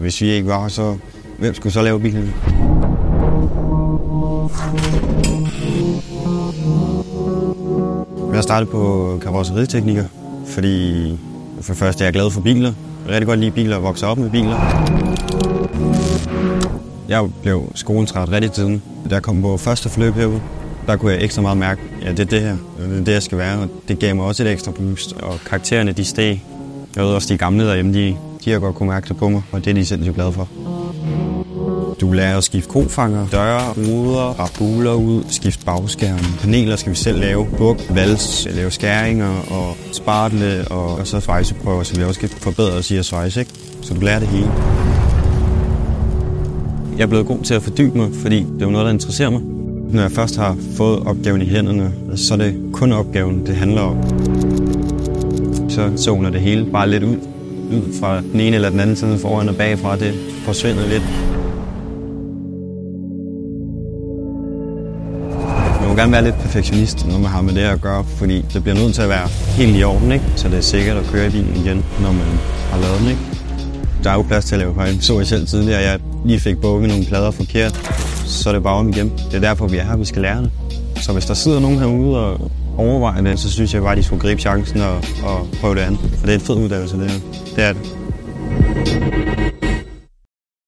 Hvis vi ikke var, så hvem skulle så lave bilen? Jeg startede på karrosseritekniker, fordi for det første er jeg glad for biler. Jeg rigtig godt lide biler og vokse op med biler. Jeg blev skoletræt rigtig tiden. Da jeg kom på første forløb herude, der kunne jeg ekstra meget mærke, at ja, det er det her, det er det, jeg skal være. Og det gav mig også et ekstra boost, og karaktererne de steg. Jeg ved også, de gamle derhjemme, de, de har godt kunne mærke det på mig, og det er de sindssygt glade for. Du lærer at skifte kofanger, døre, ruder, rabuler ud, skifte bagskærm. Paneler skal vi selv lave, buk, vals, lave skæringer og spartle og, og så svejseprøver, så vi også kan forbedre os i at svejse, ikke? Så du lærer det hele. Jeg er blevet god til at fordybe mig, fordi det er noget, der interesserer mig. Når jeg først har fået opgaven i hænderne, så er det kun opgaven, det handler om. Så zoner det hele bare lidt ud lyd fra den ene eller den anden side, foran og bagfra, det forsvinder lidt. Man må gerne være lidt perfektionist, når man har med det at gøre, fordi det bliver nødt til at være helt i orden, ikke? så det er sikkert at køre i bilen igen, når man har lavet den. Ikke? Der er jo plads til at lave fejl. Så jeg selv tidligere, at jeg lige fik bukket nogle plader forkert, så er det bare om igen. Det er derfor, vi er her, vi skal lære det. Så hvis der sidder nogen herude og overvejer det, så synes jeg bare, at de skulle gribe chancen og, og prøve det andet. For det er en fed uddannelse, det er, Det er det.